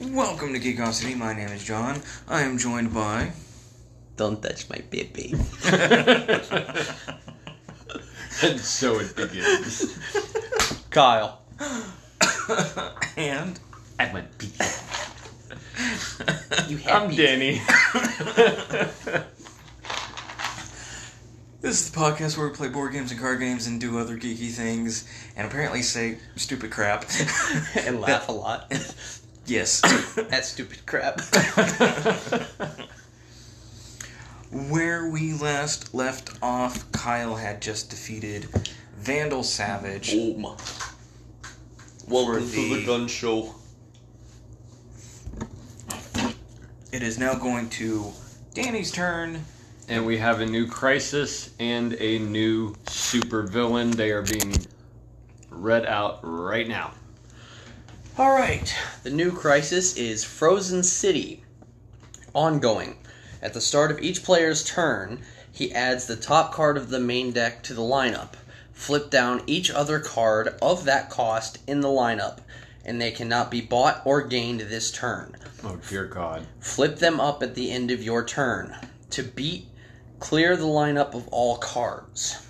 Welcome to Geekosity. My name is John. I am joined by. Don't touch my baby. and so it begins. Kyle. and. At my beat. You I'm Danny. This is the podcast where we play board games and card games and do other geeky things and apparently say stupid crap. and laugh a lot. Yes. That stupid crap. Where we last left off, Kyle had just defeated Vandal Savage. Boom. Welcome to the- the gun show. It is now going to Danny's turn. and we have a new crisis and a new super villain. They are being read out right now. Alright. The new crisis is Frozen City. Ongoing. At the start of each player's turn, he adds the top card of the main deck to the lineup. Flip down each other card of that cost in the lineup, and they cannot be bought or gained this turn. Oh dear God. Flip them up at the end of your turn. To beat, clear the lineup of all cards.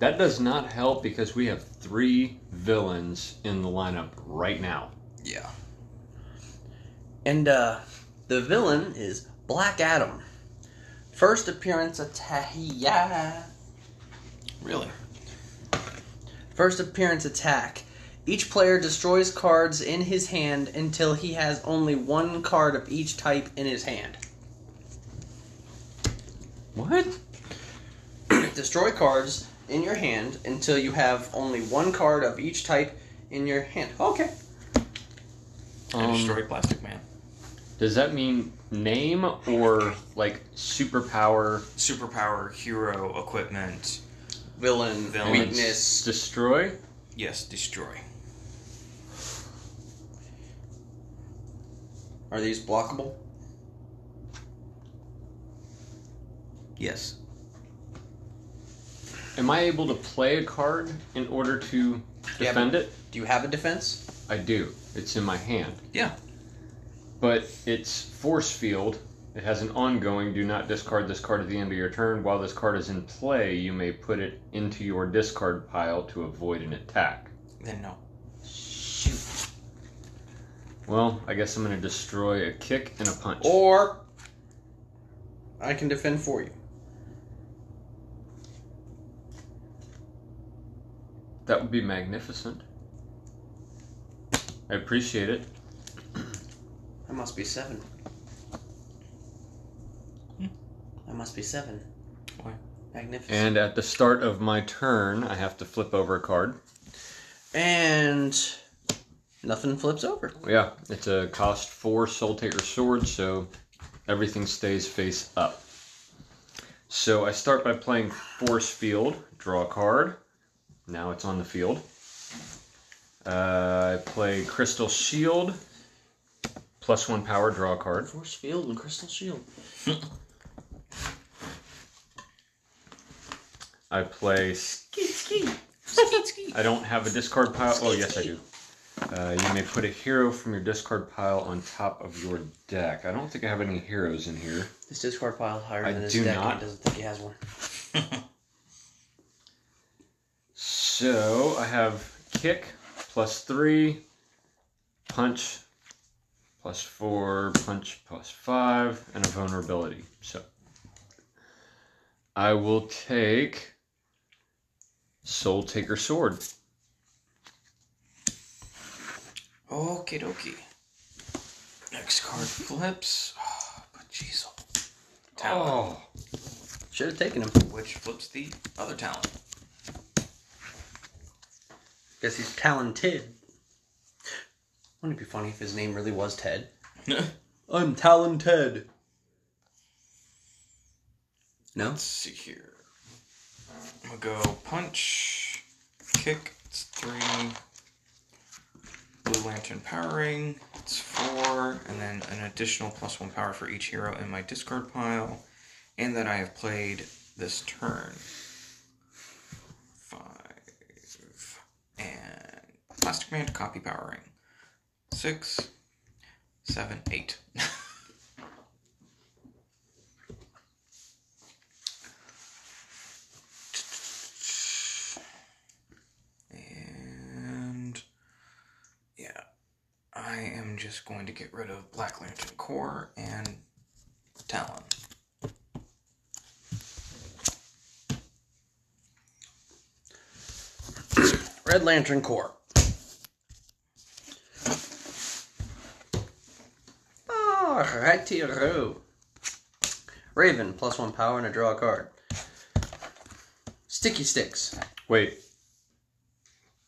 That does not help because we have three villains in the lineup right now. Yeah. And uh, the villain is Black Adam. First appearance attack. Yeah. Really? First appearance attack. Each player destroys cards in his hand until he has only one card of each type in his hand. What? Destroy cards in your hand until you have only one card of each type in your hand. Okay. I Um, destroyed Plastic Man. does that mean name or like superpower Superpower, hero, equipment. Villain, Villain. weakness. destroy? Yes, destroy. Are these blockable? Yes. Am I able to play a card in order to defend it? Do you have a defense? I do. It's in my hand. Yeah. But it's force field. It has an ongoing. Do not discard this card at the end of your turn. While this card is in play, you may put it into your discard pile to avoid an attack. Then no. Shoot. Well, I guess I'm going to destroy a kick and a punch. Or I can defend for you. That would be magnificent. I appreciate it. That must be seven. Hmm. That must be seven. Why? Magnificent. And at the start of my turn, I have to flip over a card. And nothing flips over. Yeah, it's a cost four Soul Taker Sword, so everything stays face up. So I start by playing Force Field, draw a card. Now it's on the field. Uh, I play Crystal Shield, plus one power, draw card. Force field and crystal shield. I play. Ski ski. I don't have a discard pile. Oh, yes, I do. Uh, you may put a hero from your discard pile on top of your deck. I don't think I have any heroes in here. This discard pile higher I than his do deck not. he doesn't think he has one. So I have kick plus three, punch plus four, punch plus five, and a vulnerability. So I will take Soul Taker Sword. Okie dokie. Next card flips. Oh, but jeez. Talon. Oh, Should have taken him. Which flips the other Talon. Guess he's talented. Wouldn't it be funny if his name really was Ted? I'm talented. No? Let's see here. I'm gonna go punch, kick, it's three. Blue Lantern Power Ring, it's four, and then an additional plus one power for each hero in my discard pile, and that I have played this turn. Five. And Plastic Man copy powering. Six. seven, and yeah, I am just going to get rid of Black Lantern Corps and Talon. Red Lantern Corps. Righty-o. Raven, plus one power and a draw a card. Sticky Sticks. Wait.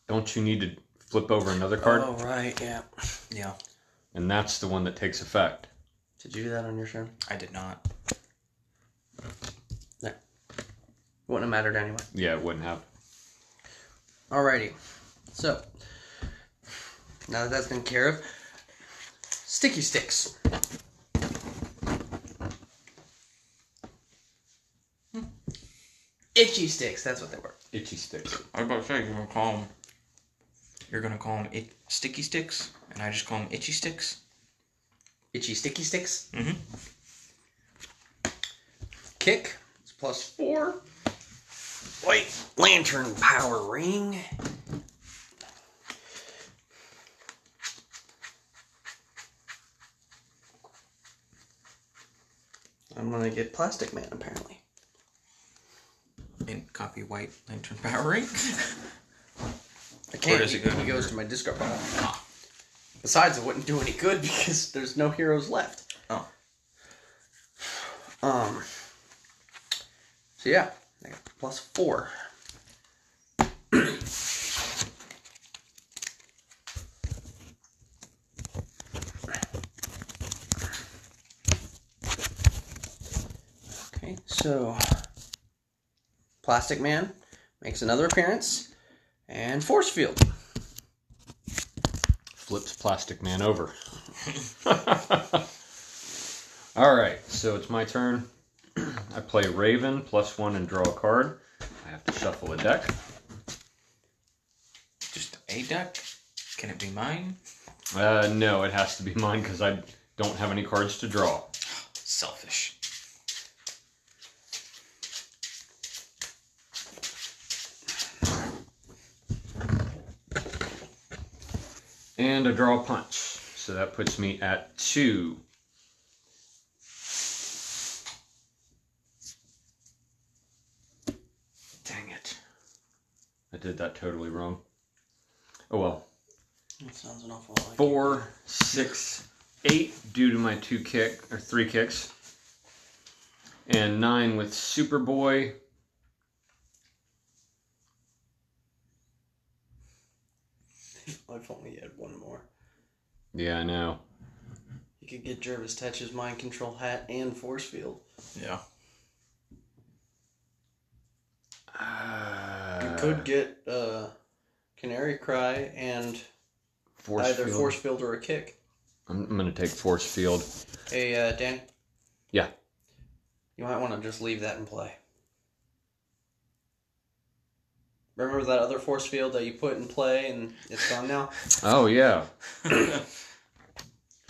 Don't you need to flip over another card? Oh, right, yeah. Yeah, And that's the one that takes effect. Did you do that on your turn? I did not. Yeah. Wouldn't have mattered anyway. Yeah, it wouldn't have. Alrighty. So, now that that's been care of, Sticky Sticks. Itchy Sticks, that's what they were. Itchy sticks. I was about to say you're gonna call them. You're gonna call them it, sticky sticks, and I just call them itchy sticks. Itchy Sticky Sticks. Mhm. Kick, it's plus four. White Lantern Power Ring. I'm gonna get Plastic Man apparently. And copy white lantern powering. I can't. does it go He under? goes to my discard pile. Besides, it wouldn't do any good because there's no heroes left. Oh. Um. So yeah, I got plus four. okay, so Plastic Man makes another appearance, and Force Field. Flips Plastic Man over. All right, so it's my turn. I play Raven, plus one, and draw a card. I have to shuffle a deck. just a deck. Can it be mine? Uh, no, it has to be mine because I don't have any cards to draw. And I draw a punch. So that puts me at two. Dang it. I did that totally wrong. Oh well. That sounds an awful lot like Four, six, eight due to my two kick or three kicks. And nine with Superboy. I've only had one more. Yeah, I know. You could get Jervis Tetch's mind control hat and force field. Yeah. You Uh, could get uh, Canary Cry and force either field. force field or a kick. I'm, I'm gonna take force field. Hey, uh, Dan. Yeah. You might want to just leave that in play. Remember that other force field that you put in play and it's gone now? Oh yeah,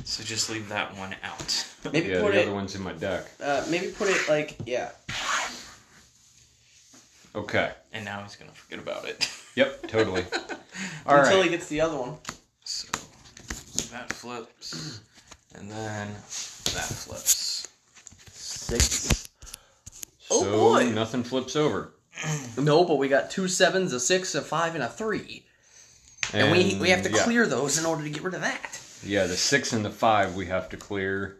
So just leave that one out. Maybe yeah. put The it. other one's in my deck. Uh, maybe put it like yeah. Okay. And now he's gonna forget about it. Yep. Totally. All until right. he gets the other one. So that flips, and then that flips. Six. Oh, so boy. nothing flips over. No, but we got two sevens, a six, a five, and a three, and, we we have to yeah. clear those in order to get rid of that. Yeah, the six and the five we have to clear,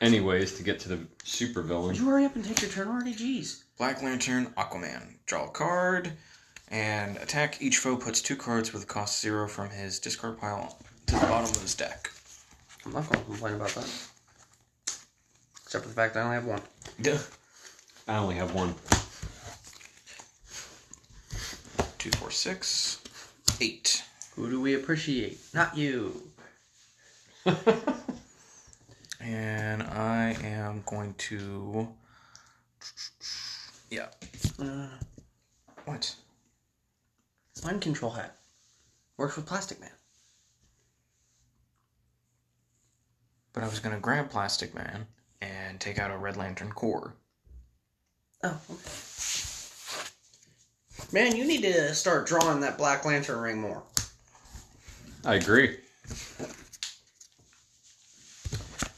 anyways, to get to the super Would villain. you hurry up and take your turn already? Jeez. Black Lantern, Aquaman. Draw a card, and attack. Each foe puts two cards with cost zero from his discard pile to the bottom of his deck. I'm not going to complain about that. Except for the fact I only have one. I only have one. Two, four, six, eight. Who do we appreciate? Not you. And I am going to. Yeah. Uh, What? mind control hat. Works with Plastic Man. but I was gonna grab Plastic Man and take out a Red Lantern Corps. Oh, okay. Man, you need to start drawing that Black Lantern ring more. I agree.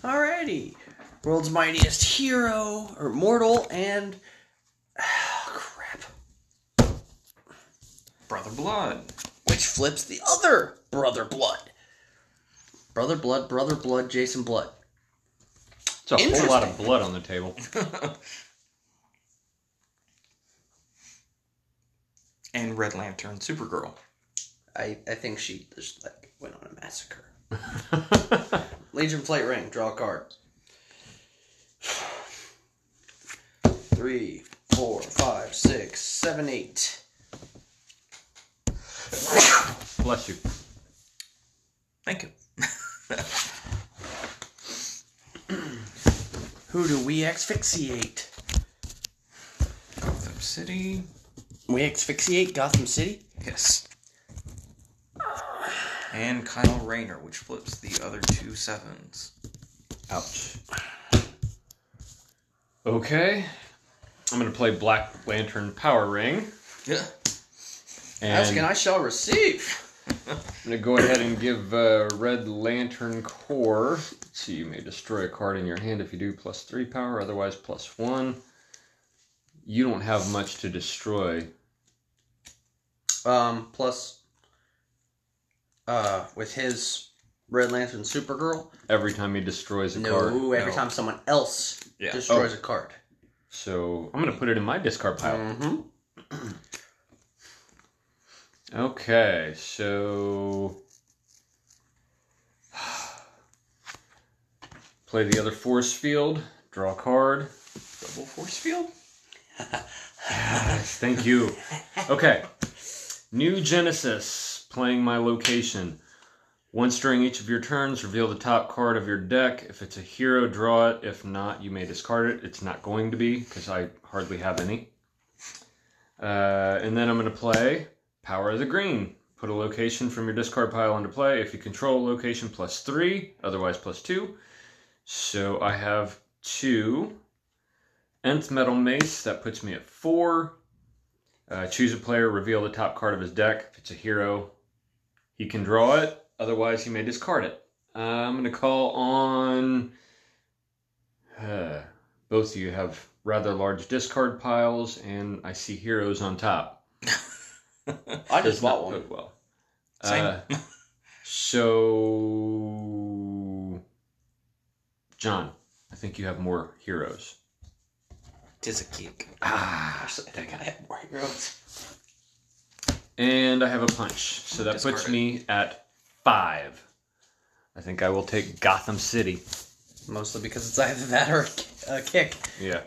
Alrighty. World's mightiest hero, or mortal, and. ah, crap. Brother Blood. Which flips the other Brother Blood. Brother Blood, Brother Blood, Jason Blood. It's a whole lot of blood on the table. and Red Lantern Supergirl. I, I think she just like went on a massacre. Legion Plate Ring, draw a card. Three, four, five, six, seven, eight. Bless you. Thank you. Who do we asphyxiate? Gotham City. We asphyxiate Gotham City? Yes. And Kyle Rayner, which flips the other two sevens. Ouch. Okay. I'm gonna play Black Lantern Power Ring. Yeah. Ask And and I shall receive. I'm gonna go ahead and give uh, Red Lantern Corps. Let's see, you may destroy a card in your hand if you do plus three power, otherwise plus one. You don't have much to destroy. Um, plus, uh, with his Red Lantern Supergirl, Every time he destroys a no, card. every No. time someone else Yeah. destroys a card. So I'm gonna put it in my discard pile. Mm-hmm. Okay, so play the other force field, draw a card. Double force field? Yes, thank you. Okay, new Genesis, playing my location. Once during each of your turns, reveal the top card of your deck. If it's a hero, draw it. If not, you may discard it. It's not going to be because I hardly have any. Uh, and then I'm going to play Power of the Green. Put a location from your discard pile into play. If you control a location, plus three, otherwise, plus two. So I have two. Nth Metal Mace, that puts me at four. Uh, choose a player, reveal the top card of his deck. If it's a hero, he can draw it. Otherwise, he may discard it. Uh, I'm going to call on. Uh, both of you have rather large discard piles, and I see heroes on top. I just bought one. well. Same. Uh, so, John, I think you have more heroes. Tis a kick. Ah, I think I have more heroes. and I have a punch, so that puts it. me at five. I think I will take Gotham City. Mostly because it's either that or a kick. Yeah.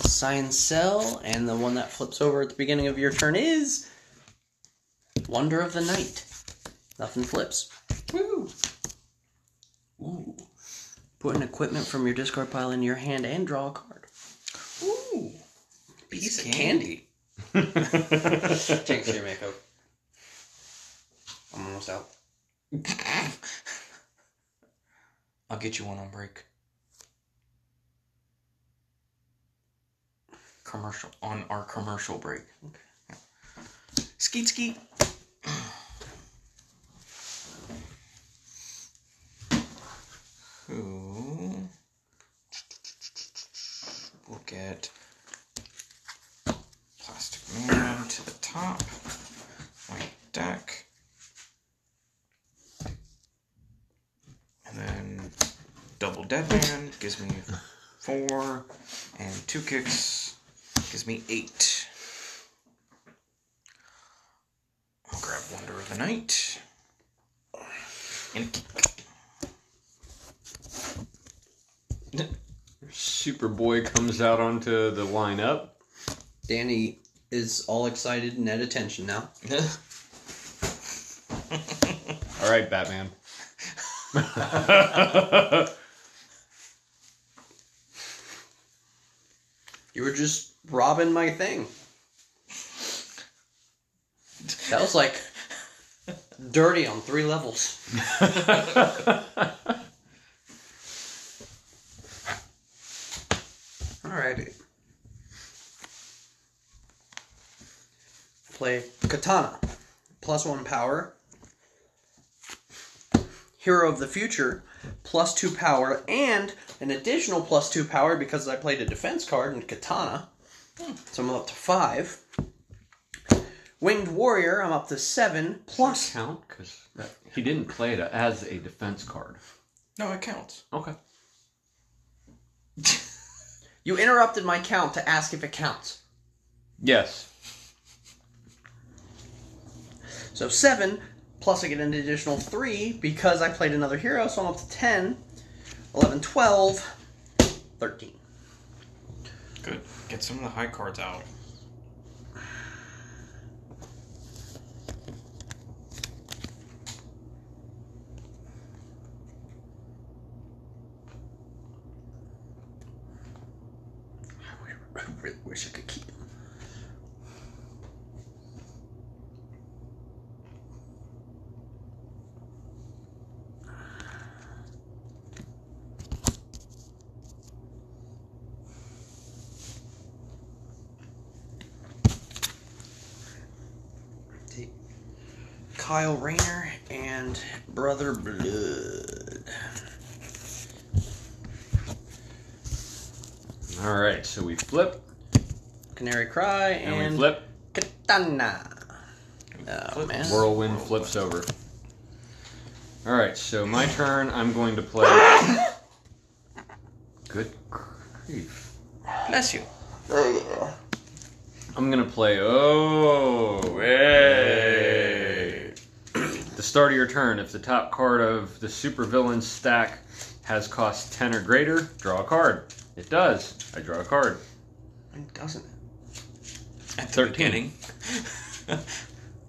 Science Cell, and the one that flips over at the beginning of your turn is Wonder of the Night. Nothing flips. Woo! Ooh. Put an equipment from your discard pile into your hand and draw a card. Piece of candy. Jinx your makeup. I'm almost out. I'll get you one on break. Commercial on our commercial break. Okay. Skeet skeet. Ooh. We'll get Plastic Man to the top. White deck. And then double Deadman gives me four, and two kicks gives me eight. I'll grab Wonder of the Night and a kick. Superboy comes out onto the lineup. Danny is all excited and at attention now. All right, Batman. just robbing my thing. That was like dirty on three levels. Alrighty. Play Katana. Plus one power. Hero of the Future. Plus two power. And an additional plus two power because I played a defense card in Katana. So I'm up to five. Winged Warrior, I'm up to seven. Plus, count because he didn't play it as a defense card. No, it counts. Okay. you interrupted my count to ask if it counts. Yes. So seven, plus I get an additional three because I played another hero, so I'm up to 10, 11, 12, 13. Good. Get some of the high cards out. I really wish I could keep them. Kyle Rayner and Brother Blood. All right. So we flip Canary Cry and, and, we flip. Katana. Oh Flip. man. Whirlwind flips over. All right. So my turn. I'm going to play. Good grief. Bless you. I'm gonna play. Oh, hey. The start of your turn. If the top card of the supervillain stack has cost ten or greater, draw a card. It does. I draw a card. When doesn't it? At the 13.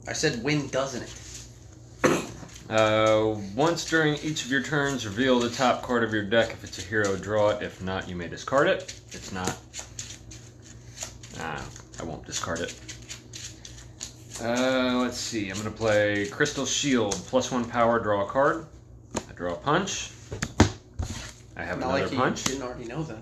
I said when doesn't it? Uh, once during each of your turns, reveal the top card of your deck. If it's a hero, draw it. If not, you may discard it. It's not. Nah, I won't discard it. Uh, let's see. I'm gonna play Crystal Shield, plus one power, draw a card. I draw a punch. I have Not another like you punch. didn't already know that.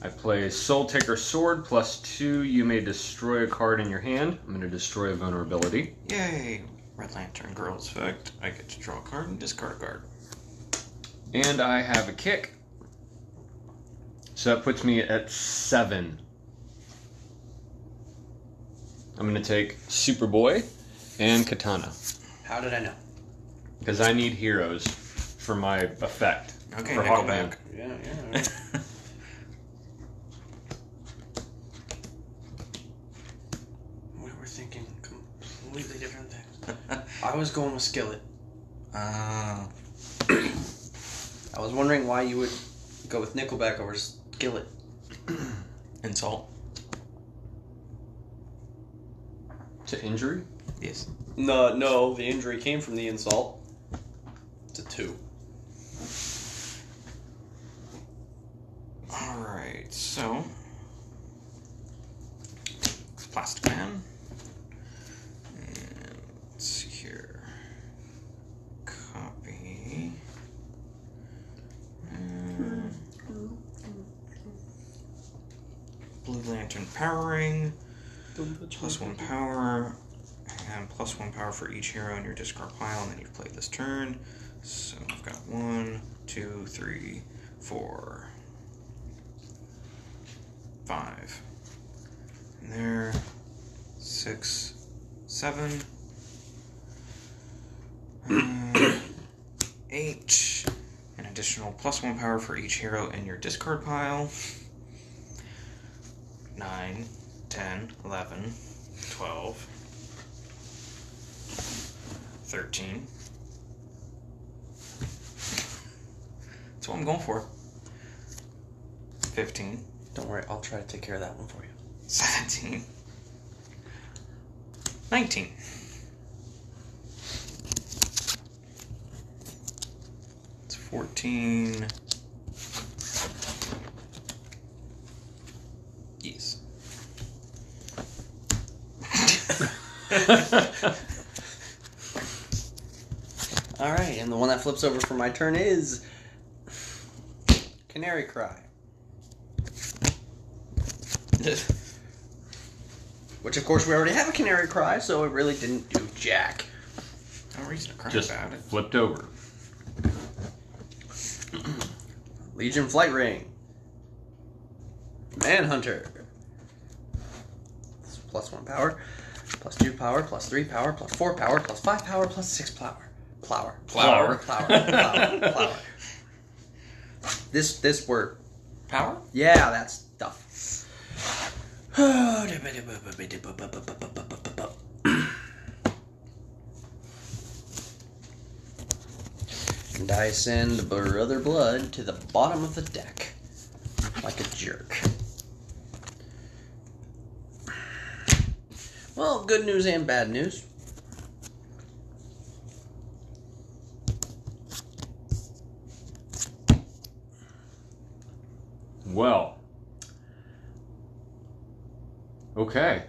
I play Soul Taker Sword, plus two. You may destroy a card in your hand. I'm gonna destroy a vulnerability. Yay! Red Lantern Girls effect. I get to draw a card and discard a card. And I have a kick. So that puts me at seven. I'm gonna take Superboy and Katana. How did I know? Because I need heroes for my effect. Okay, for Nickelback. Yeah, yeah. we were thinking completely different things. I was going with Skillet. Ah. I was wondering why you would go with Nickelback over Skillet. insult. To injury? Yes. No, no, the injury came from the insult. It's a two. Alright, so. Plastic Man. And let's see here. Copy. And hmm. Blue Lantern Power Ring. Plus one power. And plus one power for each hero in your discard pile, and then you've played this turn. So I've got one, two, three, four, five. And there, six, seven, uh, eight. An additional plus one power for each hero in your discard pile. Nine, 10, 11, 12, 13. That's what I'm going for. 15. Don't worry, I'll try to take care of that one for you. 17 19 it's 14 yes All right, and the one that flips over for my turn is Canary Cry. Which, of course, we already have a Canary Cry, so it really didn't do jack. No reason to cry Just about it. flipped over. Legion Flight Ring. Manhunter. Plus one power, plus two power, plus three power, plus four power, plus five power, plus six power. Plower. Plower. Plower. Plower. Plower. This this word. Power? Yeah, that stuff. And I send brother blood to the bottom of the deck. Like a jerk. Well, good news and bad news. Well. Okay.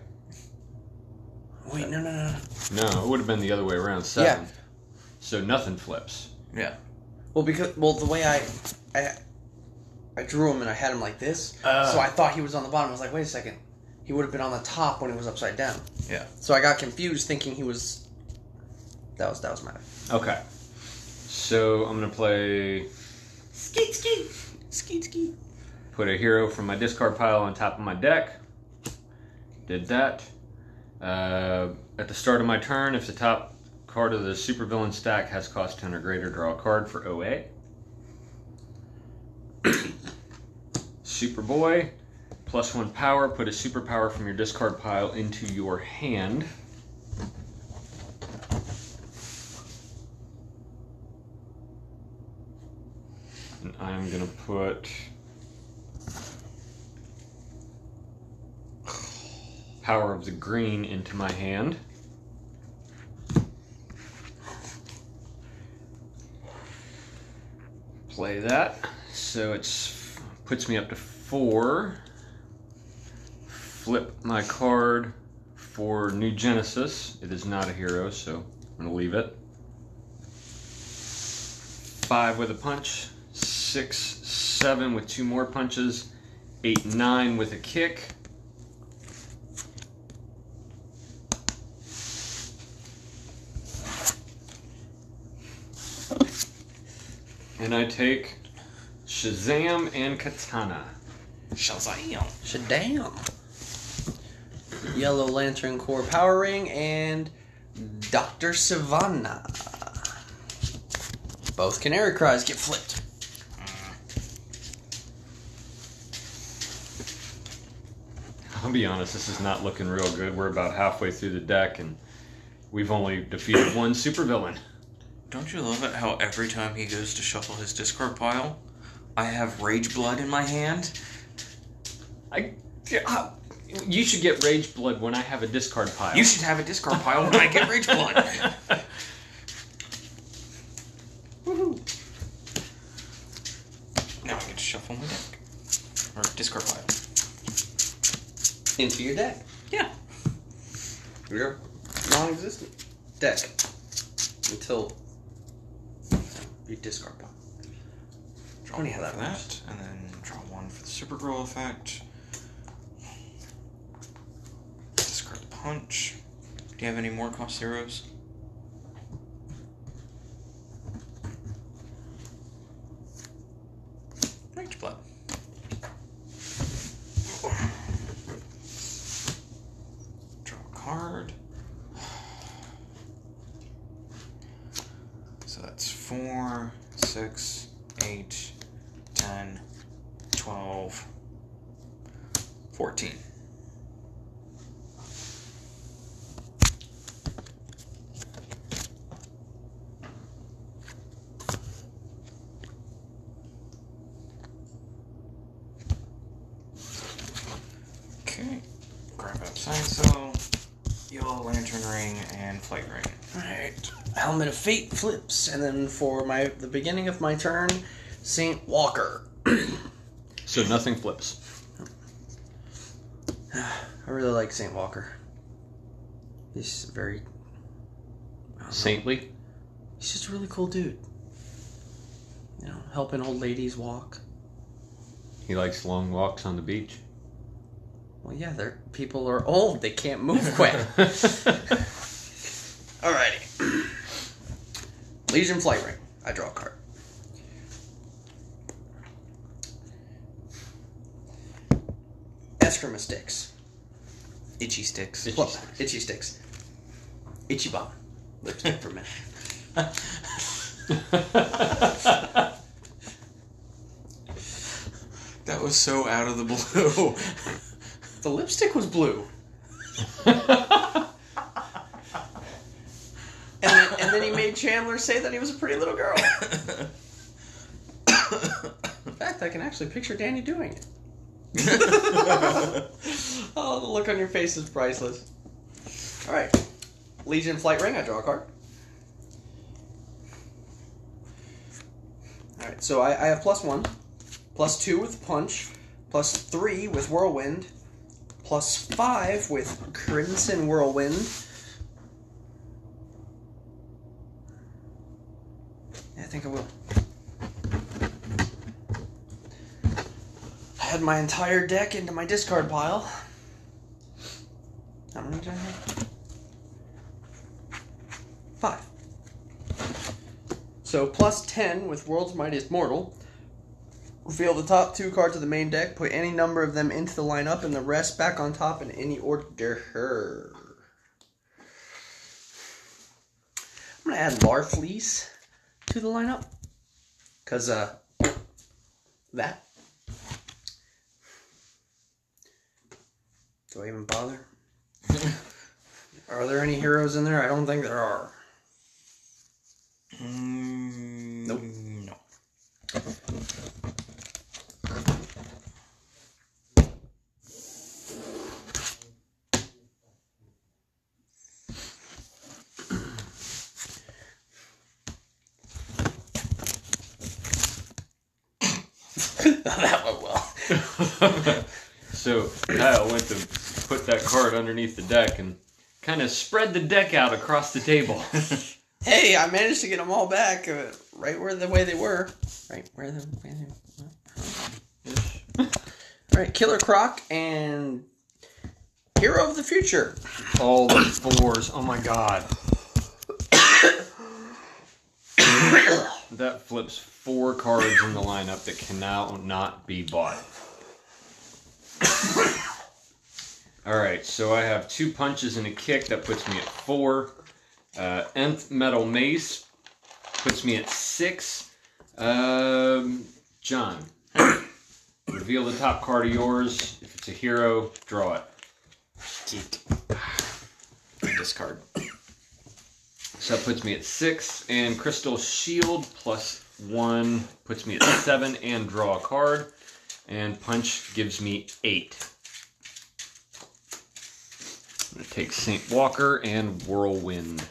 Wait, no, no, no. no. No, it would have been the other way around. Seven. Yeah. So nothing flips. Yeah. Well, because well, the way I, I, I drew him and I had him like this, Oh. so I thought he was on the bottom. I was like, wait a second, he would have been on the top when he was upside down. Yeah. So I got confused, thinking he was. That was that was my. Okay. So I'm gonna play. Skeet skeet skeet skeet. Put a hero from my discard pile on top of my deck. Did that. Uh, at the start of my turn, if the top card of the supervillain stack has cost 10 or greater, draw a card for OA. Superboy, plus one power, put a superpower from your discard pile into your hand. And I'm gonna put Power of the Green into my hand. Play that. So it's puts me up to four. Flip my card for New Genesis. It is not a hero, so I'm gonna leave it. Five with a punch, six, seven with two more punches, eight, nine with a kick. And I take Shazam and Katana. Shazam. Shadam. Yellow Lantern Core Power Ring and Dr. Sivana. Both Canary Cries get flipped. I'll be honest, this is not looking real good. We're about halfway through the deck and we've only defeated one supervillain. Don't you love it how every time he goes to shuffle his discard pile, I have Rage Blood in my hand? I, uh, you should get Rage Blood when I have a discard pile. You should have a discard pile when I get Rage Blood. Now I get to shuffle my deck. Or discard pile. Into your deck. Yeah. Your non existent deck. Until you discard pile. Draw one how that for works. that, and then draw one for the Supergirl effect. Discard punch. Do you have any more cost zeros? Rage blood. Draw a card. So that's four, six, eight, 10, 12, 14. Okay, grab up Science Cell, Yellow Lantern Ring, and Flight Alright. Helmet of Fate flips, and then for my the beginning of my turn, Saint Walker. so nothing flips. I really like Saint Walker. He's very I know. Saintly. He's just a really cool dude. You know, helping old ladies walk. He likes long walks on the beach. Well, yeah, they're people are old. They can't move quick. Alrighty. Legion Flight Ring. I draw a card. Eskrima sticks. Itchy sticks. Itchy sticks. itchy sticks. Itchy bomb. Lipstick for men. That was so out of the blue. The lipstick was blue. And then, he made Chandler say that he was a pretty little girl. In fact, I can actually picture Danny doing it. oh, the look on your face is priceless. All right, Legion Flight Ring. I draw a card. All right, so I, I have plus one, plus two with punch, plus three with whirlwind, plus five with crimson whirlwind. Yeah, I think I will. I had my entire deck into my discard pile. How many did I have? Five. So plus 10 with World's Mightiest Mortal. Reveal the top two cards of the main deck, put any number of them into the lineup, and the rest back on top in any order. I'm gonna add Larfleeze to the lineup. Cause uh that. Do I even bother? are there any heroes in there? I don't think there are. Mm, Nope. No. that went well. so Kyle went to put that card underneath the deck and kind of spread the deck out across the table. Hey, I managed to get them all back uh, right where the way they were. Right where the way they were. All right, Killer Croc and Hero of the Future. All the fours. Oh my god. that flips four cards in the lineup that can now not be bought. Alright, so I have two punches and a kick. That puts me at four. Uh, nth Metal Mace puts me at six. Um, John, reveal the top card of yours. If it's a hero, draw it. Geek. Discard. So that puts me at six, and Crystal Shield plus one puts me at seven, and draw a card. And Punch gives me eight. I'm gonna take Saint Walker and Whirlwind.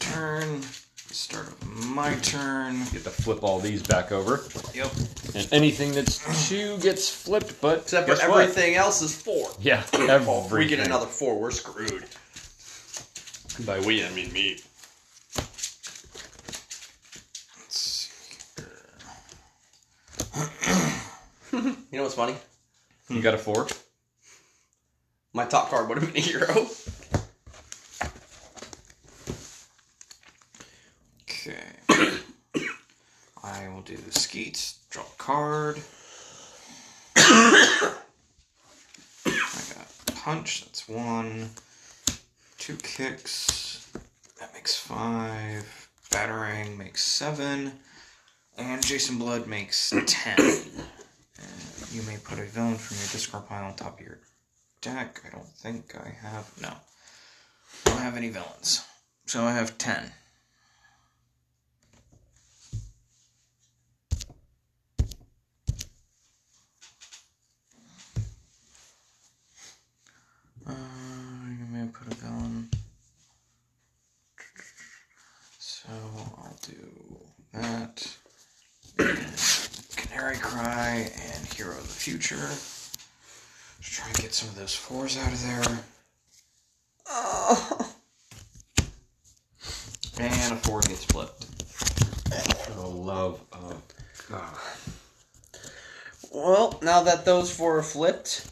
Turn. Start of my turn. Get to flip all these back over, Yep. and anything that's two gets flipped. But Except for guess what? everything else is four. Yeah, everything. we get another four, we're screwed. By we, I mean me. You know what's funny? You got a four. My top card would have been a hero. Okay. I will do the skeets. Draw a card. I got punch. That's one. Two kicks. That makes five. Batarang makes seven. And Jason Blood makes ten. And you may put a villain from your discard pile on top of your deck. I don't think I have. No. I don't have any villains. So I have ten. Uh, you may put a villain. So I'll do that. Canary Cry Hero of the Future. Just try and get some of those fours out of there. Oh. And a four gets flipped. For the love of God. Well, now that those four are flipped,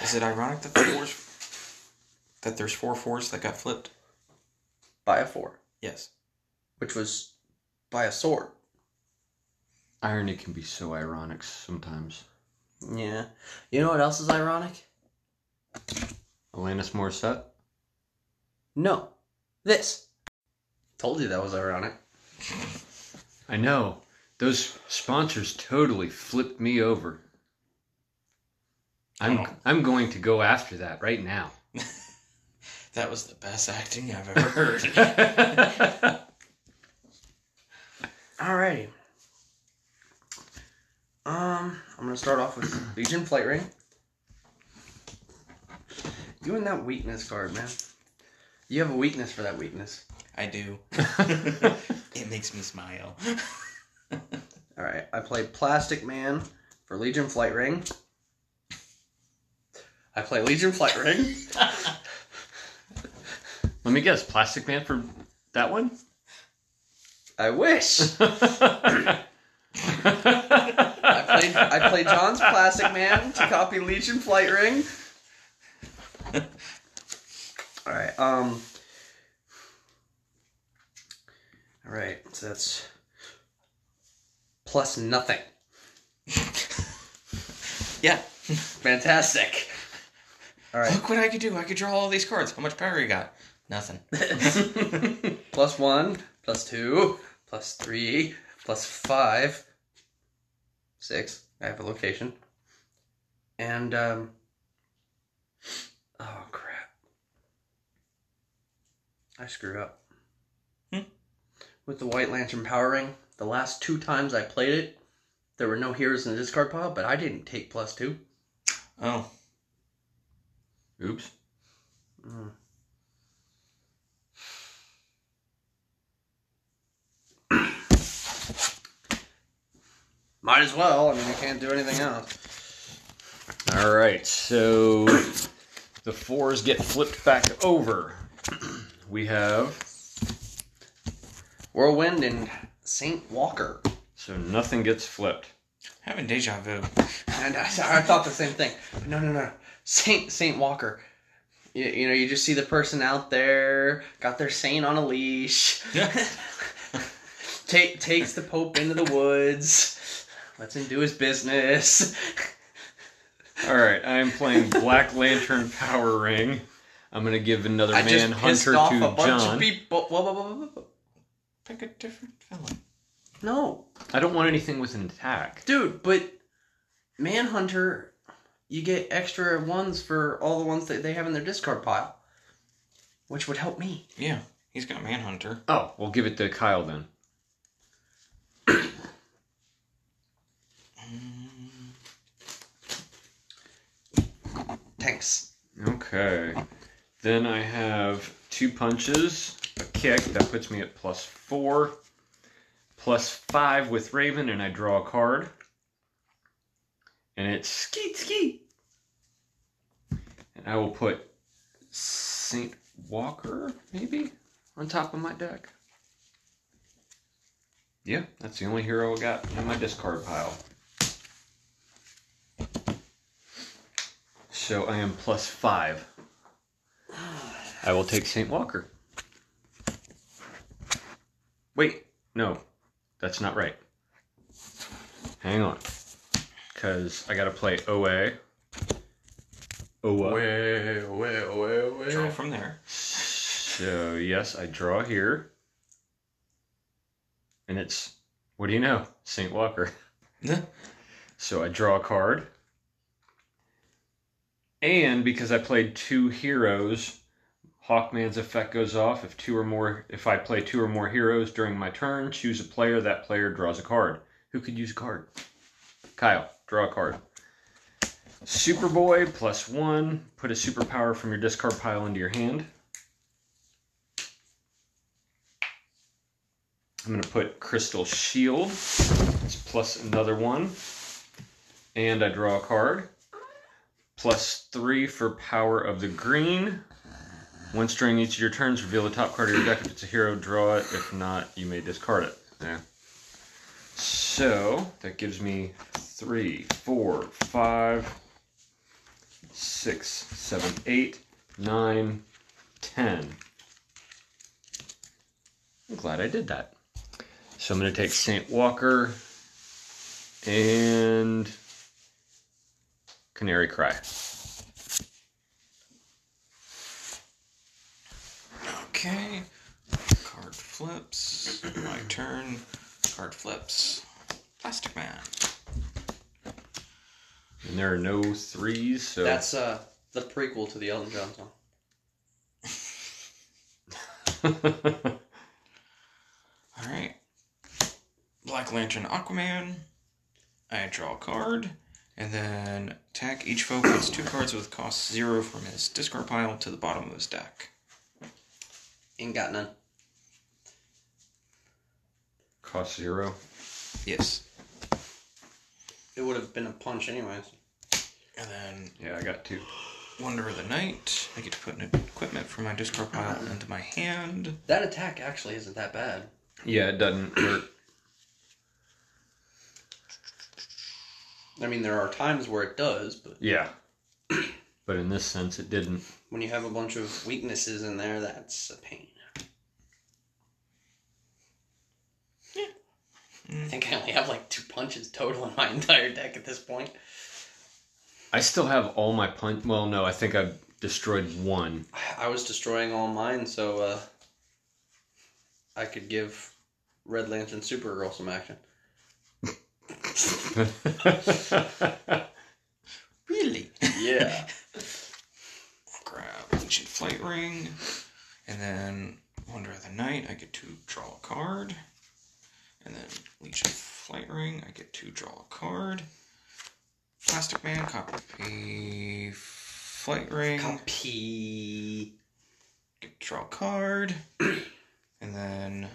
Is it ironic that the fours that there's four fours that got flipped? by a four, Yes. which was by a sword. Irony can be so ironic sometimes. Yeah. You know what else is ironic? Alanis Morissette? No. This. Told you that was ironic. I know. Those sponsors totally flipped me over. I'm Oh. I'm going to go after that right now. That was the best acting I've ever heard. Alrighty. Um, I'm gonna start off with Legion Flight Ring. You and that weakness card, man. You have a weakness for that weakness. I do. it makes me smile. Alright, I play Plastic Man for Legion Flight Ring. I play Legion Flight Ring. Let me guess, Plastic Man for that one? I wish. I played I played John's Plastic Man to copy Legion Flight Ring. Alright, um Alright, so that's plus nothing. yeah. Fantastic. Alright. Look what I could do. I could draw all these cards. How much power you got? Nothing. plus one, plus two, plus three, plus five, six. I have a location. And um Oh crap. I screwed up. Hmm. With the White Lantern Power Ring, the last two times I played it, there were no heroes in the discard pile, but I didn't take plus two. Oh. Oops. Mm. Might as well. I mean, you can't do anything else. All right, so the fours get flipped back over. We have Whirlwind and Saint Walker. so nothing gets flipped. Having deja vu. And I, I thought the same thing. No, no, no. Saint Saint Walker. You, you know, you just see the person out there, got their saint on a leash, take, takes the Pope into the woods, lets him do his business. All right, I am playing Black Lantern Power Ring. I'm gonna give another I just pissed Manhunter off to a bunch John. of people. Whoa, whoa, whoa, whoa, whoa. Pick a different villain. No, I don't want anything with an attack. dude, but Manhunter, you get extra ones for all the ones that they have in their discard pile, which would help me. Yeah. He's got Manhunter. Oh, we'll give it to Kyle then. Thanks. Okay. Then I have two punches, a kick that puts me at plus four, plus five with Raven, and I draw a card. And it's skeet skeet. And I will put Saint Walker, maybe, on top of my deck. Yeah, that's the only hero I got in my discard pile. So I am plus five. I will take St. Walker. Wait, no, that's not right. Hang on. Because I gotta play OA. OA. Away, away, away, away. Draw from there. So, yes, I draw here. And it's, what do you know? St. Walker. So I draw a card. And because I played two heroes, Hawkman's effect goes off. If two or more if I play two or more heroes during my turn, choose a player, that player draws a card. Who could use a card? Kyle, draw a card. Superboy plus one. Put a superpower from your discard pile into your hand. I'm going to put Crystal Shield. It's plus another one. And I draw a card. Plus three for Power of the Green. Once during each of your turns, reveal the top card of your deck. If it's a hero, draw it. If not, you may discard it. Yeah. So, that gives me three, four, five, six, seven, eight, nine, ten. I'm glad I did that. So I'm going to take St. Walker and Canary Cry. Okay. Card flips. My turn. Card flips. Plastic Man. And there are no threes, so That's uh the prequel to the Elton John song. Alright. Black Lantern Aquaman. I draw a card. And then attack. Each foe puts two cards with cost zero from his discard pile to the bottom of his deck. Ain't got none. cost zero. Yes. It would have been a punch anyways. And then Yeah, I got two. Wonder of the Night. I get to put an equipment from my discard pile into my hand. That attack actually isn't that bad. Yeah, it doesn't hurt. I mean, there are times where it does, but Yeah. But in this sense, it didn't. when you have a bunch of weaknesses in there, that's a pain. I think I only have like two punches total in my entire deck at this point. I still have all my punch. Well, no, I think I've destroyed one. I was destroying all mine, so uh, I could give Red Lantern Supergirl some action. Really? Yeah. Grab Ancient Flight Ring. And then Wonder of the Night, I get to draw a card. And then Legion Flight Ring, I get to draw a card. Plastic Man, copy Flight Ring, Copy. get to draw a card. and then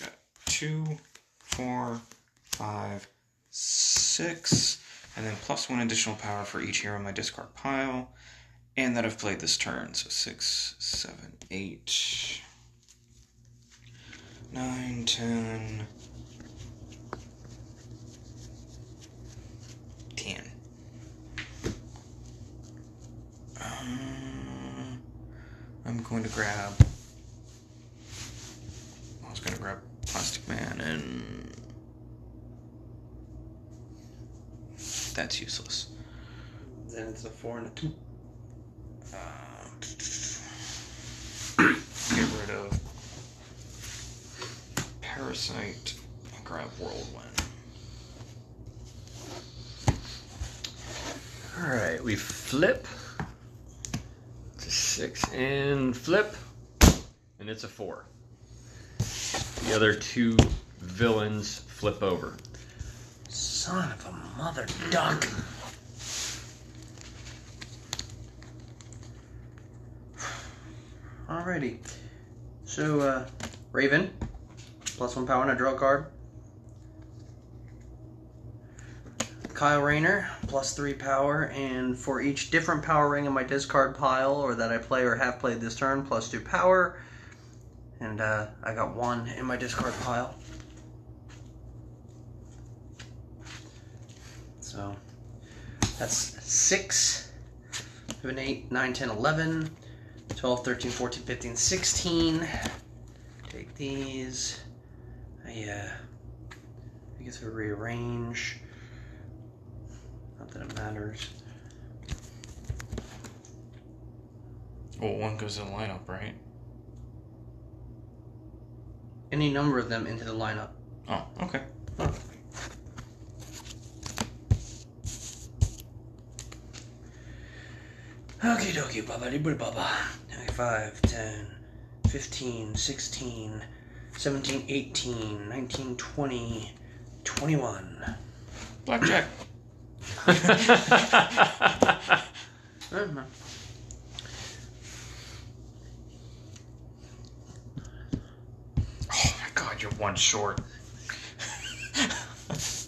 got two, four, five, six, and then plus one additional power for each hero in my discard pile. And that I've played this turn. So six, seven, eight, nine, ten, ten. Um, I'm going to grab. I was going to grab Plastic Man and. That's useless. Then it's a four and a two. Uh, get rid of Parasite and grab Whirlwind. All right, we flip to six and flip, and it's a four. The other two villains flip over. Son of a mother duck. Alrighty. So, uh, Raven, plus one power and a draw card. Kyle Rayner, plus three power, and for each different power ring in my discard pile or that I play or have played this turn, plus two power. And uh, I got one in my discard pile. So that's 6, 7, 8, 9, 10, 11, 12, 13, 14, 15, 16. Take these. I, uh, I guess I rearrange. Not that it matters. Well, one goes in the lineup, right? Any number of them into the lineup. Oh, okay. Okie dokie, baba dee baba. 5, 10, 15, 16, 17, 18, 19, 20, 21. Blackjack. Oh my god, you're one short.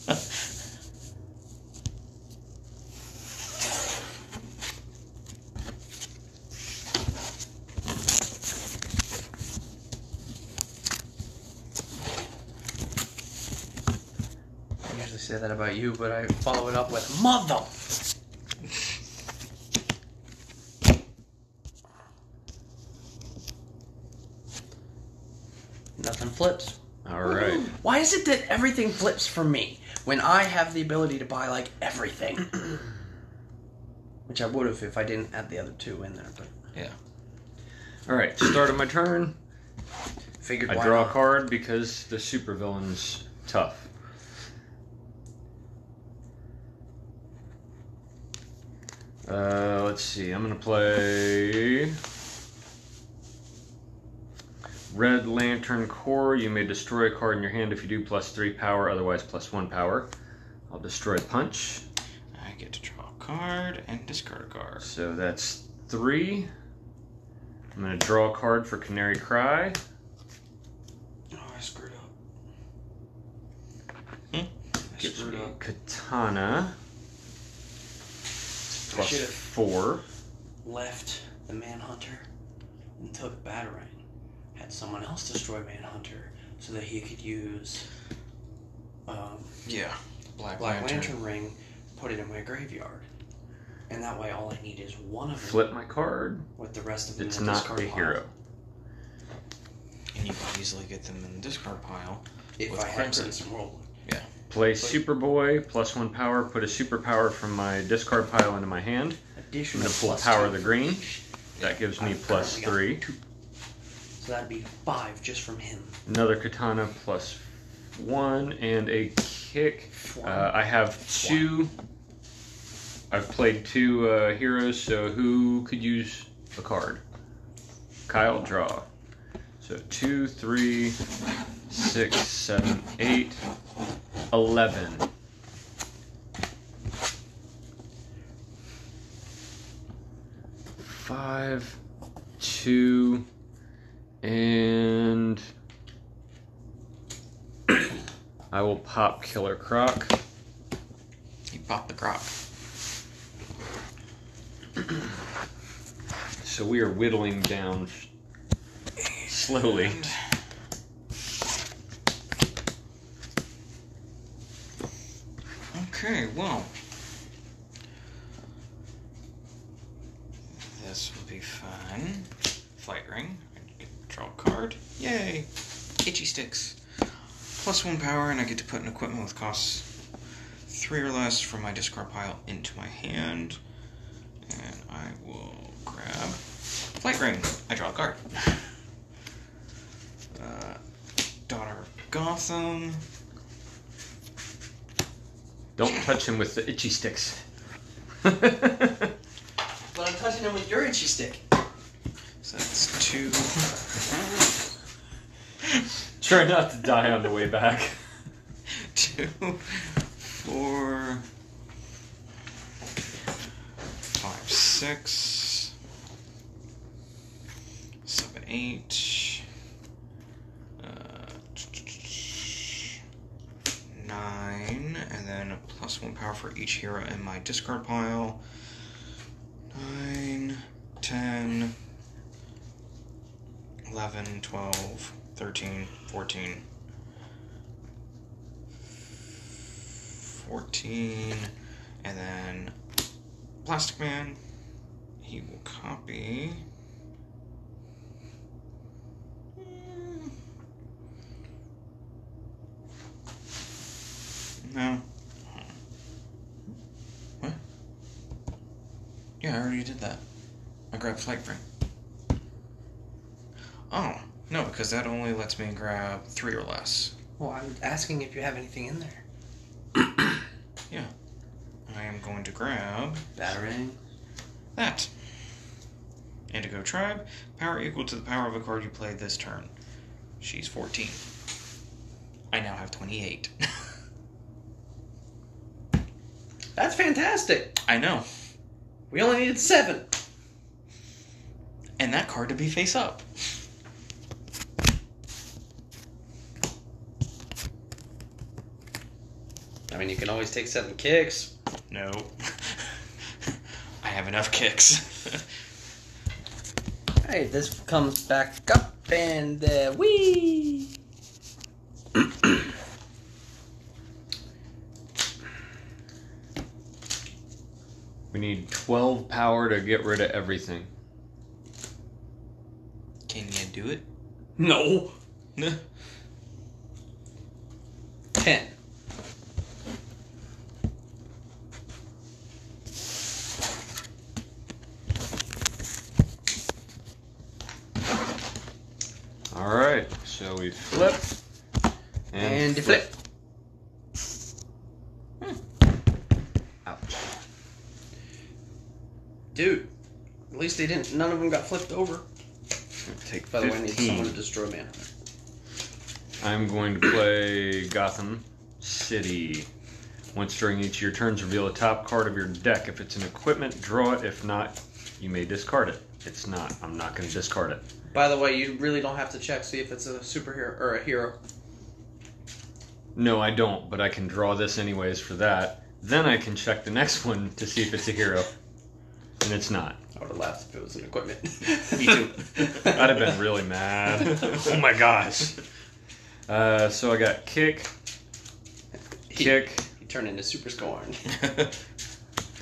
say that about you, but I follow it up with mother. Nothing flips. All right. Why is it that everything flips for me when I have the ability to buy like everything? Which I would have if I didn't add the other two in there, but Yeah. All right. Start of my turn. figured I why draw a not. card because the supervillain's tough. Uh, let's see. I'm gonna play Red Lantern Corps. You may destroy a card in your hand if you do plus three power, otherwise plus one power. I'll destroy Punch. I get to draw a card and discard a card. So that's three. I'm gonna draw a card for Canary Cry. Oh, I screwed up. Hmm? I Gives screwed up. Katana. I Plus should've- four. Left the Manhunter and took Batarang. Had someone else destroy Manhunter so that he could use um, Yeah. Black, Black Lantern. Lantern. ring, put it in my graveyard. And that way all I need is one of them Flip my card. with the rest of them It's in the not discard a pile. hero. And you can easily get them in the discard pile. If With I had Crimson. Crimson World. Play Superboy, plus one power. Put a superpower from my discard pile into my hand. I'm Additional gonna pull plus Power two. of the Green. That gives me I've plus currently got three. two. So that'd be five just from him. Another Katana plus one and a kick. Uh, I have two. I've played two uh, heroes, so who could use a card? Kyle, draw. So two, three, six, seven, eight, eleven. Five, two, and I will pop Killer Croc. You pop the croc. So we are whittling down slowly. And- Okay, well. This will be fun. Flight ring. I draw a card. Yay! Itchy sticks. Plus one power, and I get to put an equipment with costs three or less from my discard pile into my hand. And I will grab Flight ring. I draw a card. Uh, Daughter of Gotham. Don't touch him with the itchy sticks. But I'm touching him with your itchy stick. So that's two. Try not to die on the way back. two, four, five, six, seven, eight, uh, nine, and then a plus one power for each hero in my discard pile. Nine, ten, eleven, twelve, thirteen, fourteen. 14 and then plastic man he will copy Hmm. no what yeah i already did that i grabbed flight ring oh no because that only lets me grab three or less Well, I'm asking if you have anything in there. Yeah. I am going to grab Batarang. That. Indigo Tribe. Power equal to the power of a card you played this turn. She's 14. I now have 28. That's fantastic. I know. We only needed seven. And that card to be face up. I mean, you can always take seven kicks. No. I have enough kicks. Hey, this comes back up and uh, wee. We need 12 power to get rid of everything. Can you do it? No. Ten. Alright, so we flip. And you flip. Ouch. Dude, at least they didn't. None of them got flipped over. Take By the way, I need 15. someone to destroy Manhunter. I'm going to play Gotham City. Once during each of your turns, reveal a top card of your deck. If it's an equipment, draw it. If not, you may discard it. It's not. I'm not going to discard it. By the way, you really don't have to check see if it's a superhero or a hero. No, I don't, but I can draw this anyways for that. Then I can check the next one to see if it's a hero. And it's not. I would have laughed if it was an equipment. Me too. I'd have been really mad. Oh my gosh. Uh, so I got kick, He- kick, He turned into Super Scorn.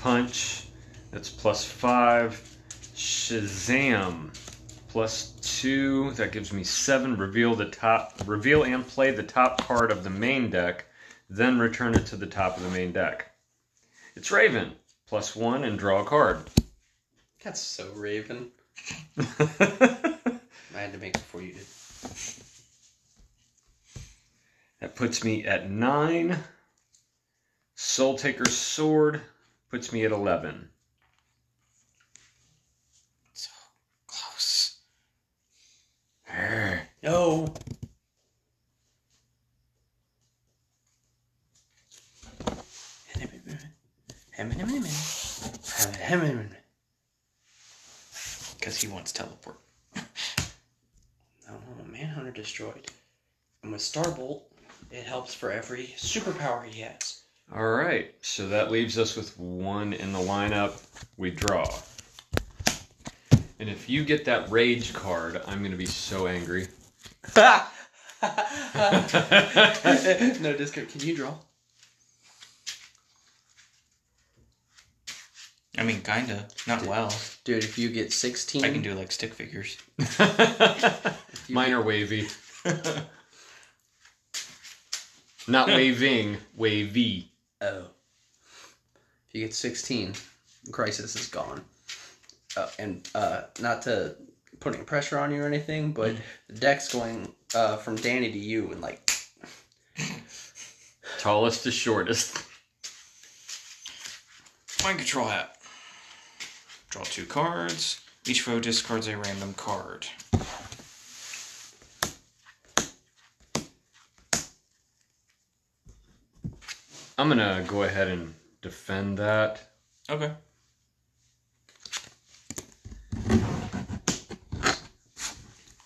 punch. That's plus five. Shazam. Plus two. That gives me seven. Reveal the top. Reveal and play the top card of the main deck. Then return it to the top of the main deck. It's Raven. Plus one and draw a card. That's so Raven. I had to make it before you did. that puts me at nine. Soul Taker's Sword puts me at 11. so close. No. Because he wants teleport. Oh, Manhunter destroyed. And with Starbolt, it helps for every superpower he has. All right, so that leaves us with one in the lineup. We draw. And if you get that rage card, I'm going to be so angry. no discount. Can you draw? I mean, kinda. Not well. Dude, if you get 16. I can do like stick figures. Mine are wavy. Not waving, wavy. Oh. If you get 16, Crisis is gone. Uh, and uh, not to putting pressure on you or anything, but the deck's going uh, from Danny to you and like. Tallest to shortest. Mind control hat. Draw two cards. Each foe discards a random card. I'm going to go ahead and defend that. Okay.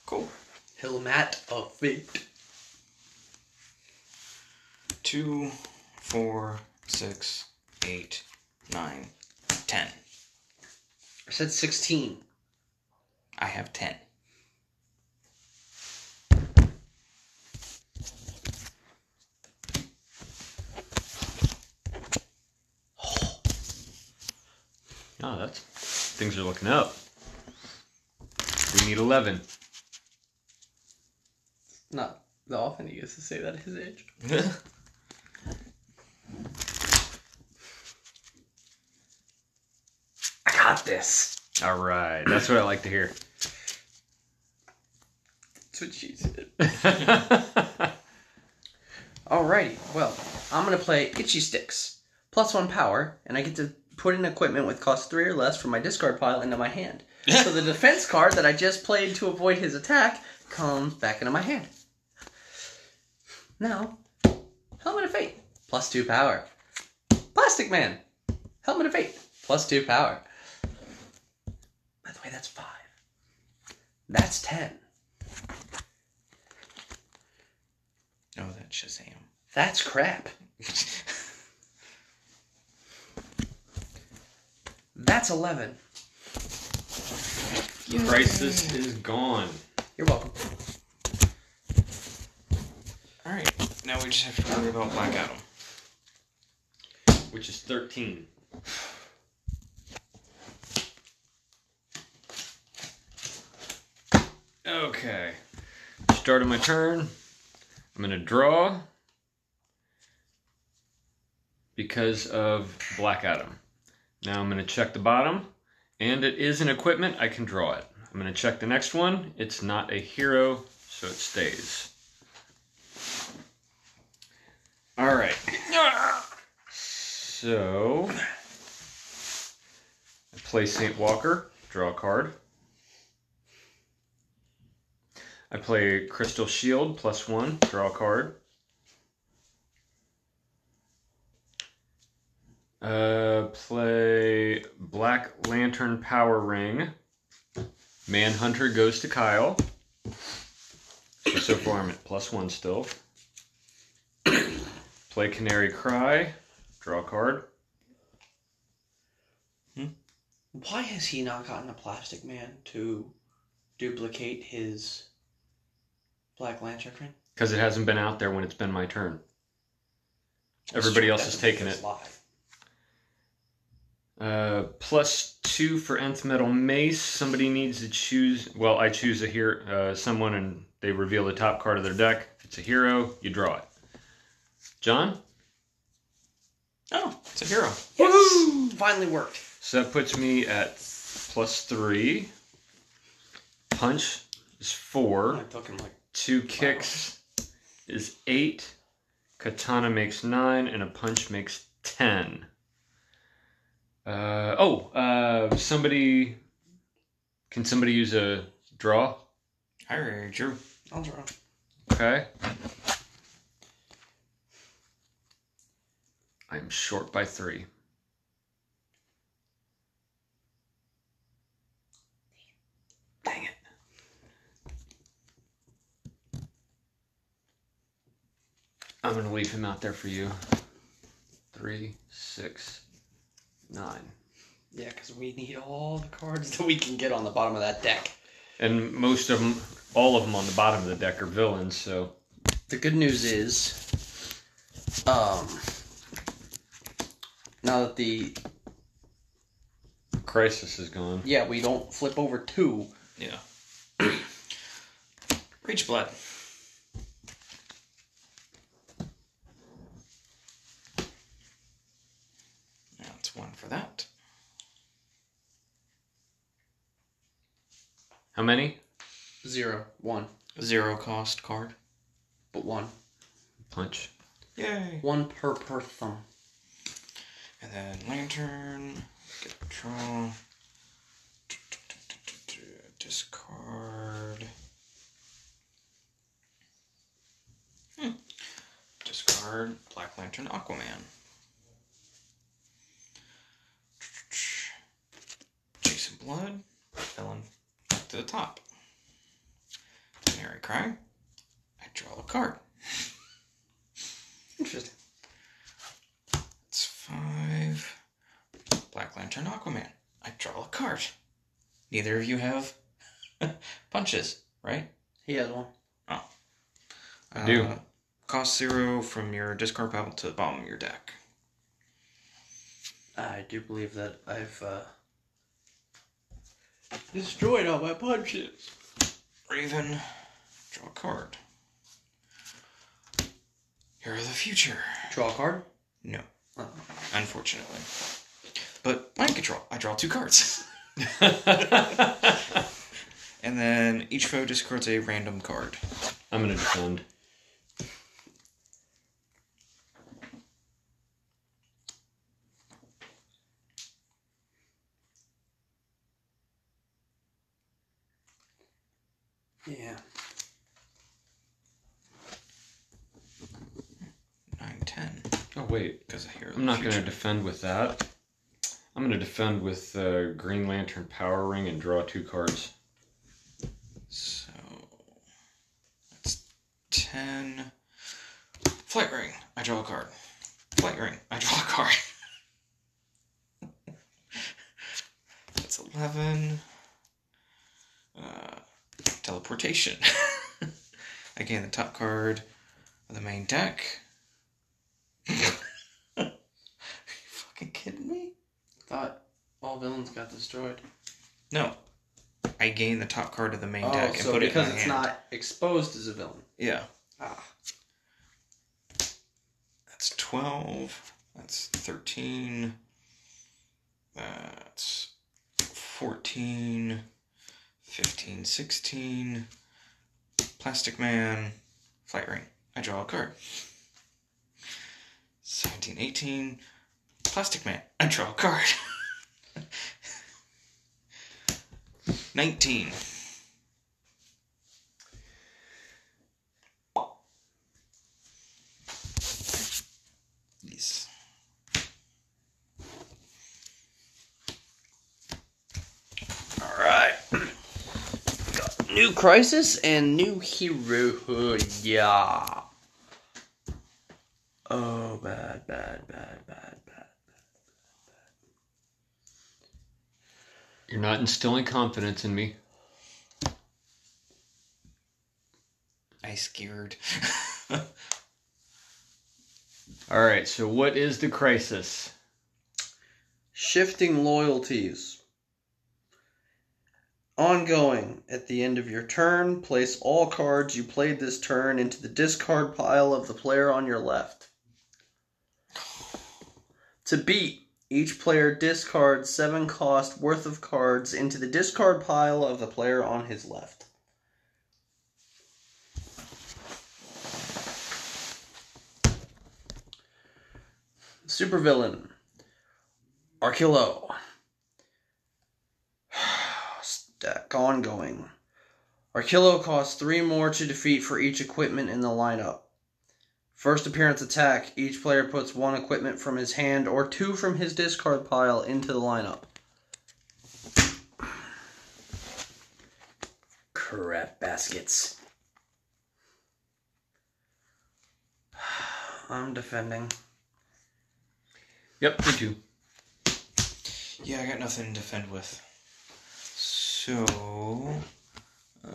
Cool. Helmet of Fate. Two, four, six, eight, nine, ten. I said 16. I have ten. Oh, that's things are looking up. We need 11. Not the often he gets to say that at his age. All right, that's what I like to hear. That's what she said. Alrighty, well, I'm gonna play Itchy Sticks. Plus one power, and I get to put in equipment with cost three or less from my discard pile into my hand. so the defense card that I just played to avoid his attack comes back into my hand. Now, Helmet of Fate. Plus two power. Plastic Man. Helmet of Fate. Plus two power. By the way, that's five. That's ten. oh, that's Shazam. That's crap. That's 11. The Crisis is gone. You're welcome. Alright, now we just have to worry about Black Adam. Which is 13. Okay. Start of my turn. I'm going to draw because of Black Adam. Now I'm going to check the bottom, and it is an equipment. I can draw it. I'm going to check the next one. It's not a hero, so it stays. All right. So I play Saint Walker, draw a card. I play Crystal Shield plus one, draw a card. Uh, play Black Lantern Power Ring. Manhunter goes to Kyle. So, far I'm at plus one still. play Canary Cry, draw a card. Why has he not gotten a Plastic Man to duplicate his Black Lantern? Because it hasn't been out there when it's been my turn. Everybody else has taken it. Live. Uh, plus two for nth metal mace. Somebody needs to choose. Well, I choose a hero, uh, someone, and they reveal the top card of their deck. If it's a hero, you draw it. John. Oh, it's a hero. Yes! Finally worked. So that puts me at plus three. Punch is four. I took him like Two kicks is eight. Katana makes nine, and a punch makes ten. Uh, oh, uh, somebody. Can somebody use a draw? I already drew. I'll draw. Okay. I'm short by three. Dang it. I'm gonna leave him out there for you. Three, six, nine. Yeah, because we need all the cards that we can get on the bottom of that deck. And most of them, all of them on the bottom of the deck are villains, so. The good news is, um, now that the Crisis is gone. yeah we don't flip over two. Yeah. Reach blood. That's one for that. How many? Zero, one, Zero cost card. but one, Punch. Yay. one per person. And then lantern. Get draw. Discard. Hmm. Discard Black Lantern Aquaman. Jason Blood. Villain to the top. Canary Cry. I draw a card. Interesting. It's five. Black Lantern Aquaman. I draw a card. Neither of you have punches, right? He has one. Oh. I do. cost zero from your discard pile to the bottom of your deck. I do believe that I've uh, destroyed all my punches. Raven, draw a card. Hero of the Future. Draw a card. No, Oh. unfortunately. But mind control. I draw two cards. and then each foe discards a random card. I'm gonna defend. Yeah. Nine, ten. Oh wait, Because of Hero of I'm the not Future. gonna defend with that. I'm gonna defend with uh, Green Lantern Power Ring and draw two cards. So that's ten. Flight ring. I draw a card. Flight ring. I draw a card. that's eleven. Uh, teleportation. Again, the top card of the main deck. you fucking kidding me? Thought all villains got destroyed. No. I gain the top card of the main Oh, deck and so put it because in my it's hand. not exposed as a villain. Yeah. Ah. That's 12. That's 13. That's 14. 15, 16. Plastic Man. Flight Ring. I draw a card. 17, 18. Plastic Man. I draw a card. 19. Yes. All right. Got new crisis and new hero. Yeah. Oh, bad, bad, bad, bad, bad. You're not instilling confidence in me. I scared. All right, so what is the crisis? Shifting loyalties. Ongoing. At the end of your turn, place all cards you played this turn into the discard pile of the player on your left. To beat, each player discards seven cost worth of cards into the discard pile of the player on his left. Supervillain. Arkillo. Stack ongoing. Arkillo costs three more to defeat for each equipment in the lineup. First appearance attack, each player puts one equipment from his hand or two from his discard pile into the lineup. Crap baskets. I'm defending. Yep, me too. yeah, I got nothing to defend with. So. Uh,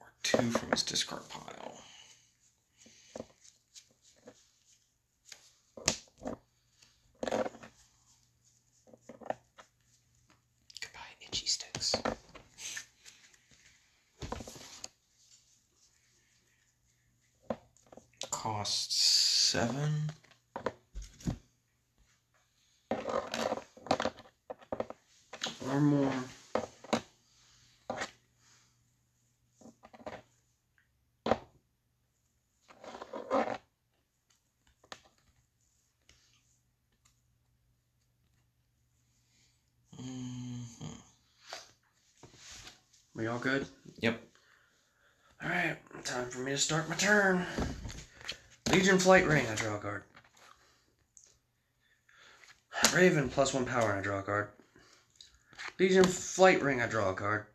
or two from his discard pile. Goodbye, itchy sticks. Cost seven. Or more. Mm-hmm. We all good? Yep. Alright, time for me to start my turn. Legion Flight Ring, I draw a card. Raven, plus one power, I draw a card. Legion Flight Ring, I draw a card.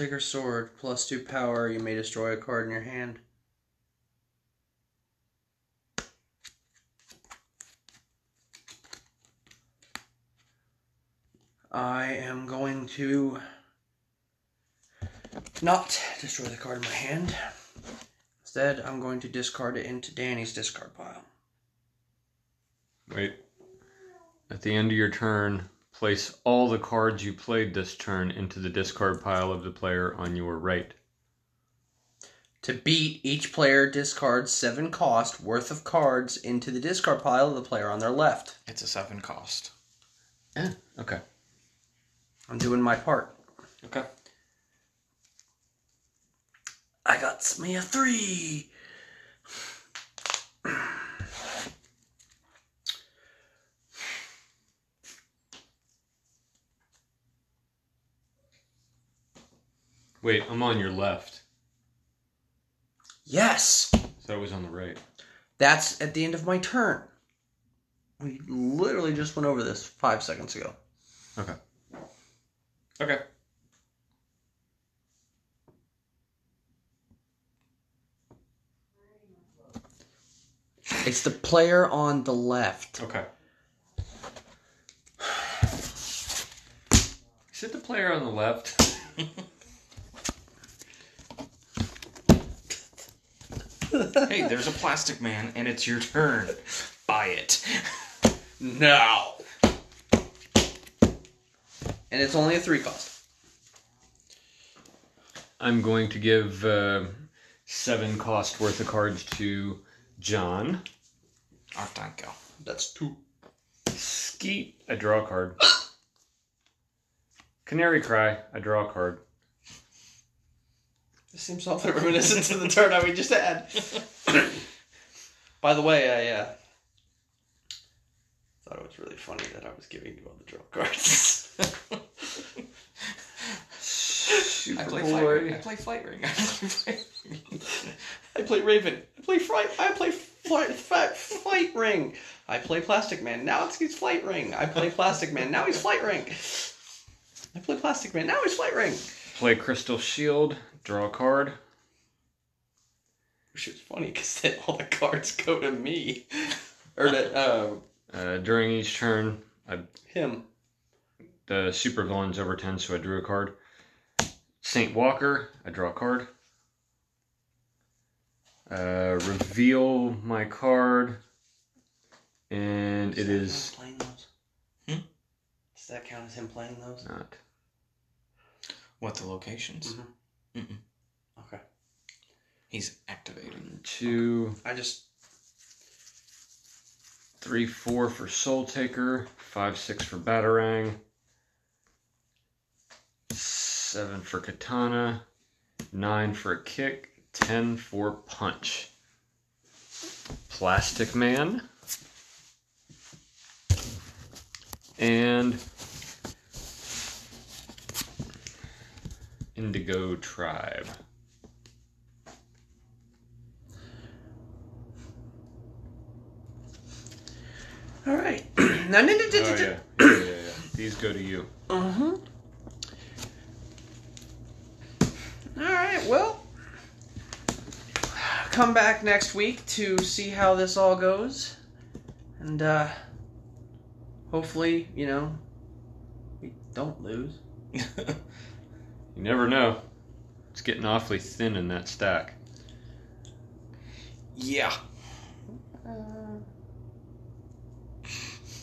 Soul Taker Sword, plus two power, you may destroy a card in your hand. I am going to not destroy the card in my hand. Instead, I'm going to discard it into Danny's discard pile. Wait. At the end of your turn, place all the cards you played this turn into the discard pile of the player on your right. To beat, each player discards seven cost worth of cards into the discard pile of the player on their left. It's a seven cost. Eh, okay. I'm doing my part. Okay. I got me a three. Wait, I'm on your left. Yes. So I was on the right. That's at the end of my turn. We literally just went over this five seconds ago. Okay. Okay. It's the player on the left. Okay. Is it the player on the left? hey, there's a plastic man, and it's your turn. Buy it. No. And it's only a three cost. I'm going to give uh, seven cost worth of cards to John. Oh. That's two. Skeet, I draw a card. Canary Cry, I draw a card. This seems awfully reminiscent to the turn I we just had. By the way, I uh, thought it was really funny that I was giving you all the draw cards. I play flight ring. I play flight ring. I play flight ring. I play Raven. I play Fright. I play Flight, Flight, Flight Ring. I play Plastic Man. Now it's he's Flight Ring. I play Plastic Man. Now he's Flight Ring. I play Plastic Man. Now he's Flight Ring. Play Crystal Shield, draw a card. Which is funny because then all the cards go to me. Or to uh, Uh, during each turn, I, him. the super villain's over 10, so I drew a card. Saint Walker, I draw a card. Uh, reveal my card, and it is playing those. Hmm? Does that count as him playing those? not. What the locations? Mhm. Mm-mm. Okay. He's activating. Two, I just three, four for Soul Taker, five, six for Batarang, seven for Katana, nine for a kick, ten for Punch. Plastic Man. And Indigo Tribe. all right. now, no, no, no, Oh, yeah. Yeah, yeah, yeah. These go to you. Uh-huh. All right, well, come back next week to see how this all goes. And uh hopefully, you know, we don't lose. You never know. It's getting awfully thin in that stack. yeah.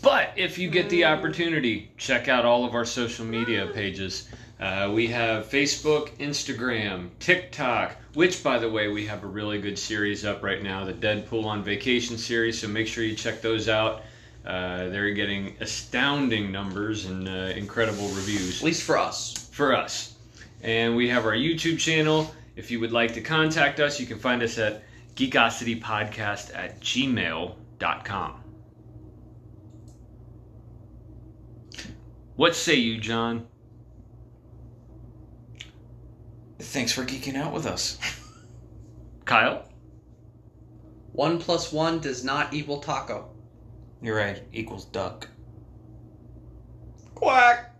But if you get the opportunity, check out all of our social media pages. Uh, we have Facebook, Instagram, TikTok, which, by the way, we have a really good series up right now, the Deadpool on Vacation series, so make sure you check those out. Uh, they're getting astounding numbers and uh, incredible reviews At least for us. for us. And we have our YouTube channel. If you would like to contact us, you can find us at geekositypodcast at gmail.com. What say you, John? Thanks for geeking out with us. Kyle? One plus one does not equal taco. You're right. Equals duck. Quack.